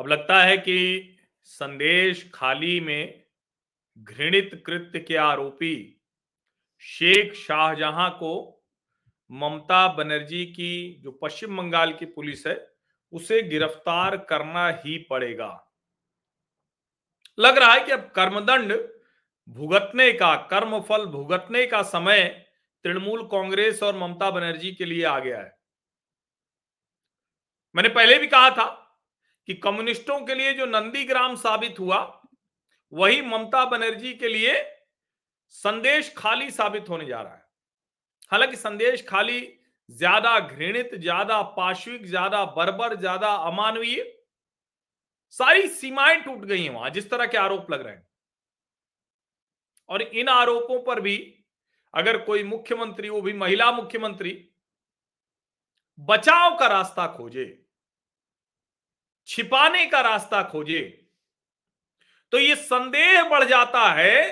अब लगता है कि संदेश खाली में घृणित कृत्य के आरोपी शेख शाहजहां को ममता बनर्जी की, जो पश्चिम बंगाल की पुलिस है, उसे गिरफ़्तार करना ही पड़ेगा। लग रहा है कि अब कर्मदंड भुगतने का, कर्मफल भुगतने का समय तृणमूल कांग्रेस और ममता बनर्जी के लिए आ गया है। मैंने पहले भी कहा था कि कम्युनिस्टों के लिए जो नंदीग्राम साबित हुआ, वही ममता बनर्जी के लिए संदेश खाली साबित होने जा रहा है। हालाँकि संदेश खाली ज़्यादा घृणित, ज़्यादा पाश्विक, ज़्यादा बर्बर, ज़्यादा अमानवीय, सारी सीमाएँ टूट गई हैं वहाँ, जिस तरह के आरोप लग रहे हैं। और इन आरोपों पर भी अगर कोई मुख्यमंत्री वो भी महिला मुख्यमंत्री, बचाव का रास्ता खोजे छिपाने का रास्ता खोजे। तो ये संदेह बढ़ जाता है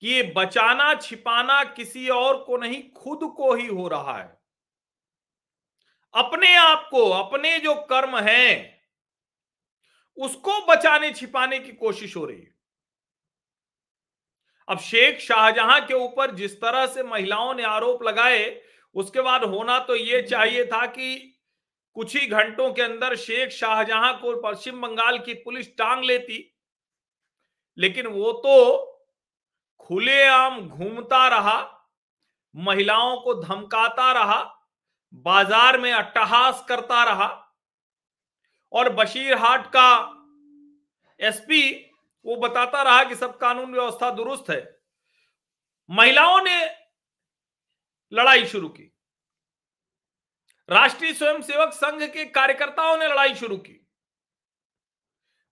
कि ये बचाना, छिपाना किसी और को नहीं, खुद को ही हो रहा है। अपने आप को, अपने जो कर्म हैं, उसको बचाने, छिपाने की कोशिश हो रही है। अब शेख शाहजहां के ऊपर जिस तरह से महिलाओं ने आरोप लगाए, उसके बाद होना तो यह चाहिए था कि कुछ ही घंटों के अंदर शेख शाहजहां को पश्चिम बंगाल की पुलिस टांग लेती। लेकिन वो तो खुलेआम घूमता रहा, महिलाओं को धमकाता रहा, बाज़ार में अट्टहास करता रहा और बशीर हाट का एसपी वो बताता रहा कि सब कानून व्यवस्था दुरुस्त है। महिलाओं ने लड़ाई शुरू की। राष्ट्रीय स्वयंसेवक संघ के कार्यकर्ताओं ने लड़ाई शुरू की।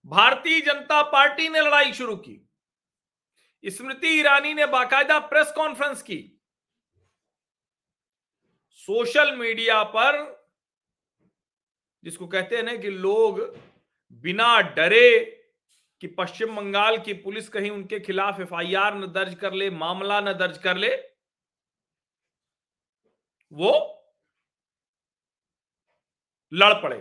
भारतीय जनता पार्टी ने लड़ाई शुरू की। स्मृति ईरानी ने बाकायदा प्रेस कॉन्फ्रेंस की। सोशल मीडिया पर, जिसको कहते हैं ना कि लोग बिना डरे कि पश्चिम बंगाल की पुलिस कहीं उनके खिलाफ एफआईआर न दर्ज कर ले, मामला न दर्ज कर ले, वो लड़ पड़े।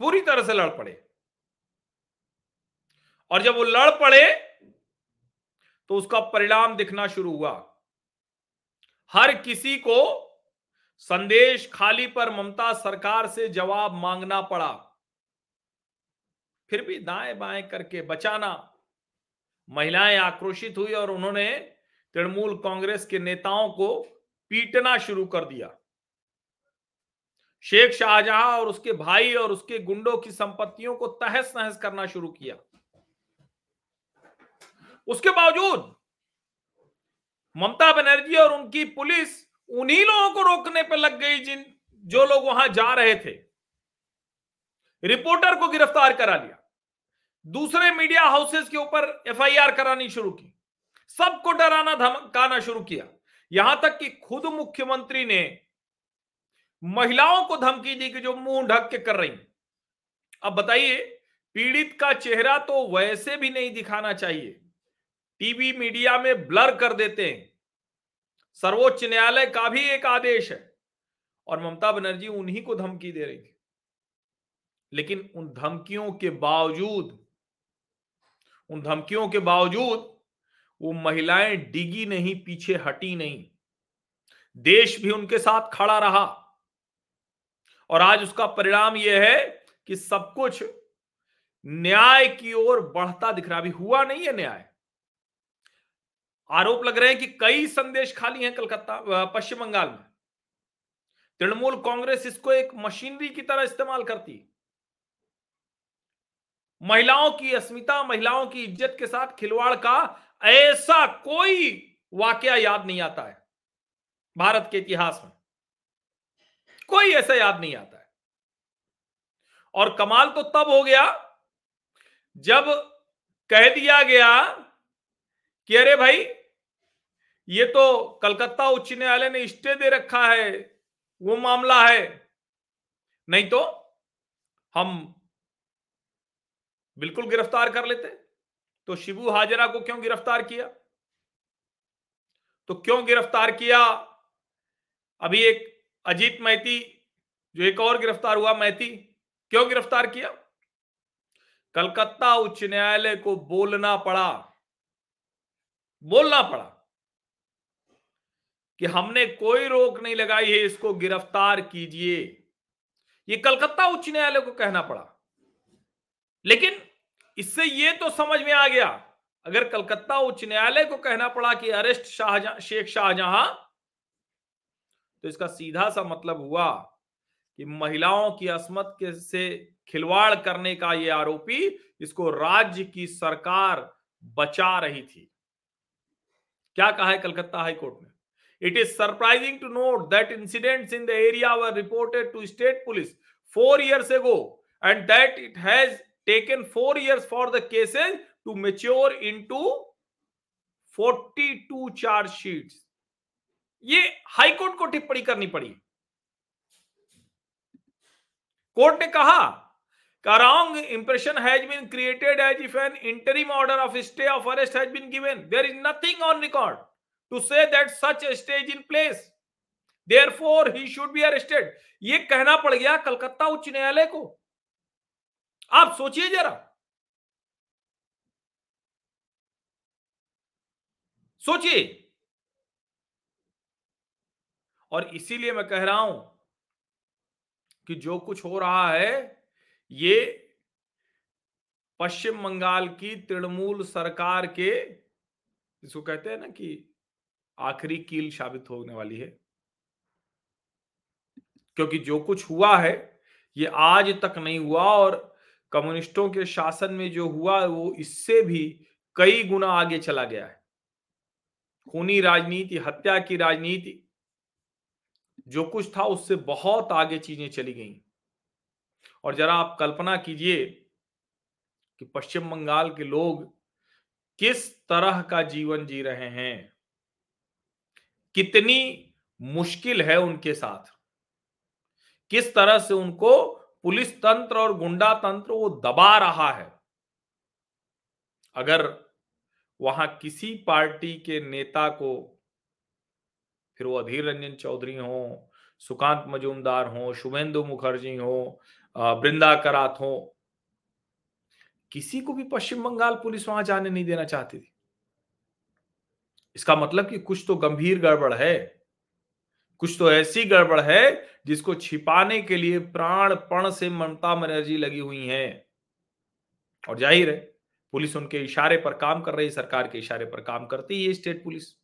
पूरी तरह से लड़ पड़े। और जब वो लड़ पड़े तो उसका परिणाम दिखना शुरू हुआ। हर किसी को संदेश खाली पर ममता सरकार से जवाब मांगना पड़ा। फिर भी दाएँ बाएँ करके बचाना। महिलाएँ आक्रोशित हुई और उन्होंने तृणमूल कांग्रेस के नेताओं को पीटना शुरू कर दिया। शेख शाहजहां और उसके भाई और उसके गुंडों की संपत्तियों को तहस नहस करना शुरू किया। उसके बावजूद ममता बनर्जी और उनकी पुलिस उन्हीं लोगों को रोकने पर लग गई जिन, जो लोग वहाँ जा रहे थे। रिपोर्टर को गिरफ़्तार करा लिया। दूसरे मीडिया हाउसेस के ऊपर एफआईआर करानी शुरू की। सबको डराना धमकाना शुरू किया। यहाँ तक कि खुद मुख्यमंत्री ने महिलाओं को धमकी दी कि जो मुँह ढक के कर रही अब बताइए, पीड़ित का चेहरा तो वैसे भी नहीं दिखाना चाहिए। टीवी मीडिया में ब्लर कर देते हैं। सर्वोच्च न्यायालय का भी एक आदेश है और ममता बनर्जी उन्हीं को धमकी दे रही थी। लेकिन उन धमकियों के बावजूद, उन धमकियों के बावजूद वो महिलाएँ डिगी नहीं, पीछे हटी नहीं। देश भी उनके साथ खड़ा रहा। और आज उसका परिणाम यह है कि सब कुछ न्याय की ओर बढ़ता दिख रहा अभी हुआ नहीं है न्याय। आरोप लग रहे हैं कि कई संदेश खाली हैं कलकत्ता पश्चिम बंगाल में। तृणमूल कांग्रेस इसको एक मशीनरी की तरह इस्तेमाल करती। महिलाओं की अस्मिता, महिलाओं की इज़्ज़त के साथ खिलवाड़ का ऐसा कोई वाकया याद नहीं आता है। भारत के इतिहास में। कोई ऐसा याद नहीं आता है। और कमाल तो तब हो गया, जब कह दिया गया कि अरे भाई, ये तो कलकत्ता उच्च न्यायालय ने स्टे दे रखा है, वो मामला है। नहीं तो हम बिल्कुल गिरफ़्तार कर लेते। तो शिबू हाजरा को क्यों गिरफ़्तार किया? तो क्यों गिरफ़्तार किया? अभी एक अजीत मैती, जो एक और गिरफ़्तार हुआ, मैती, क्यों गिरफ़्तार किया? कलकत्ता उच्च न्यायालय को बोलना पड़ा। बोलना पड़ा कि हमने कोई रोक नहीं लगाई है, इसको गिरफ़्तार कीजिए। ये कलकत्ता उच्च न्यायालय को कहना पड़ा। लेकिन इससे ये तो समझ में आ गया, अगर कलकत्ता उच्च न्यायालय को कहना पड़ा कि अरेस्ट शाहजहां, शेख शाहजहां तो इसका सीधा सा मतलब हुआ कि महिलाओं की असमत के से खिलवाड़ करने का यह आरोपी इसको राज्य की सरकार बचा रही थी। क्या कहा है कलकत्ता हाईकोर्ट ने? It is surprising to note that incident in the area were reported to state police four years go and that it has taken four years for the cases to mature into forty two sheets ये high court को टिप्पणी करनी पड़ी। Court ने कहा wrong impression has been created as if an interim order of stay of arrest has been given. There is nothing on record to say that such stage in place. Therefore he should be arrested. ये कहना पड़ गया कलकत्ता उच्च न्यायालय को। आप सोचिए जरा। सोचिए। और इसीलिए मैं कह रहा हूँ कि जो कुछ हो रहा है, ये पश्चिम बंगाल की तृणमूल सरकार के, जिसको कहते हैं ना कि आखिरी कील साबित होने वाली है। क्योंकि जो कुछ हुआ है, ये आज तक नहीं हुआ और कम्युनिस्टों के शासन में जो हुआ, वो इससे भी कई गुना आगे चला गया है। खूनी राजनीति, हत्या की राजनीति जो कुछ था उससे बहुत आगे चीज़ें चली गई। और जरा आप कल्पना कीजिए कि पश्चिम बंगाल के लोग किस तरह का जीवन जी रहे हैं। कितनी मुश्किल है उनके साथ। किस तरह से उनको पुलिस तंत्र और गुंडा तंत्र वो दबा रहा है। अगर वहाँ किसी पार्टी के नेता को फिर वो अधीर रंजन चौधरी हो, सुकांत मजूमदार हो, शुभेंदु मुखर्जी हो वृंदा करात हो, किसी को भी पश्चिम बंगाल पुलिस वहाँ जाने नहीं देना चाहती थी। इसका मतलब कि कुछ तो गंभीर गड़बड़ है, कुछ तो ऐसी गड़बड़ है जिसको छिपाने के लिए प्राण पण से ममता बनर्जी लगी हुई हैं। और ज़ाहिर है, पुलिस उनके इशारे पर काम कर रही सरकार के इशारे पर काम करती है स्टेट पुलिस।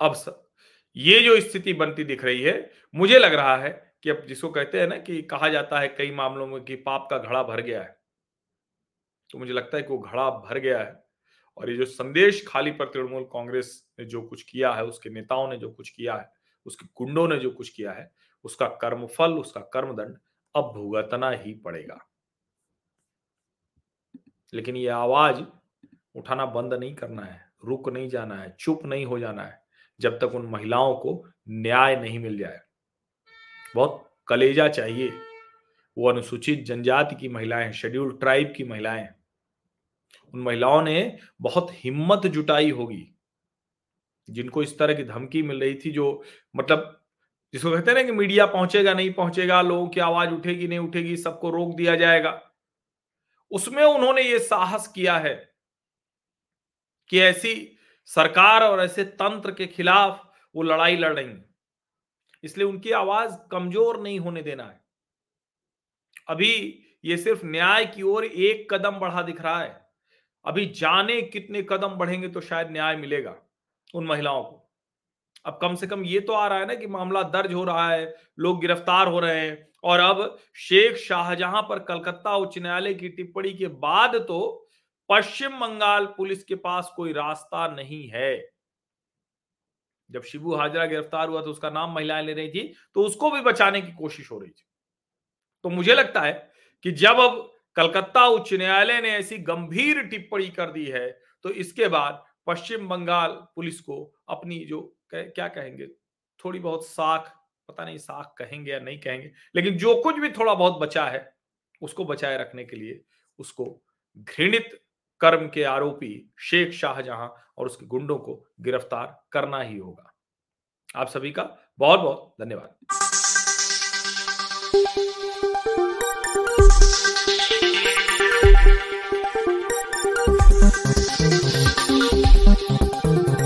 अब सब ये जो स्थिति बनती दिख रही है, मुझे लग रहा है कि अब जिसको कहते हैं ना कि कहा जाता है कई मामलों में कि पाप का घड़ा भर गया है। तो मुझे लगता है कि वो घड़ा भर गया है। और ये जो संदेश खाली पर तृणमूल कांग्रेस ने जो कुछ किया है, उसके नेताओं ने जो कुछ किया है, उसके गुंडों ने जो कुछ किया है, उसका कर्मफल, उसका कर्मदंड अब भुगतना ही पड़ेगा। लेकिन ये आवाज़ उठाना बंद नहीं करना है, रुक नहीं जाना है, चुप नहीं हो जाना है। जब तक उन महिलाओं को न्याय नहीं मिल जाए। बहुत कलेजा चाहिए। वो अनुसूचित जनजाति की महिलाएँ शेड्यूल ट्राइब की महिलाएँ। उन महिलाओं ने बहुत हिम्मत जुटाई होगी। जिनको इस तरह की धमकी मिल रही थी जो मतलब जिसको कहते हैं ना कि मीडिया पहुंचेगा, नहीं पहुंचेगा, लोगों की आवाज़ उठेगी, नहीं उठेगी, सबको रोक दिया जाएगा। उसमें उन्होंने ये साहस किया है कि ऐसी सरकार और ऐसे तंत्र के खिलाफ वो लड़ाई लड़ रही इसलिए उनकी आवाज़ कमज़ोर नहीं होने देना है। अभी ये सिर्फ़ न्याय की ओर एक कदम बढ़ा दिख रहा है। अभी जाने कितने कदम बढ़ेंगे तो शायद न्याय मिलेगा उन महिलाओं को। अब कम से कम ये तो आ रहा है ना कि मामला दर्ज हो रहा है, लोग गिरफ़्तार हो रहे हैं और अब शेख शाहजहां पर कलकत्ता उच्च न्यायालय की टिप्पणी के बाद तो पश्चिम बंगाल पुलिस के पास कोई रास्ता नहीं है। जब शिबू हाजरा गिरफ़्तार हुआ तो उसका नाम महिलाएँ ले रही थी तो उसको भी बचाने की कोशिश हो रही थी। तो मुझे लगता है कि जब अब कलकत्ता उच्च न्यायालय ने ऐसी गंभीर टिप्पणी कर दी है तो इसके बाद पश्चिम बंगाल पुलिस को अपनी जो क्या कहेंगे, थोड़ी बहुत साख, पता नहीं साख कहेंगे या नहीं कहेंगे, लेकिन जो कुछ भी थोड़ा बहुत बचा है, उसको बचाए रखने के लिए उसको घृणित कर्म के आरोपी शेख शाहजहां और उसके गुंडों को गिरफ़्तार करना ही होगा। आप सभी का बहुत बहुत धन्यवाद।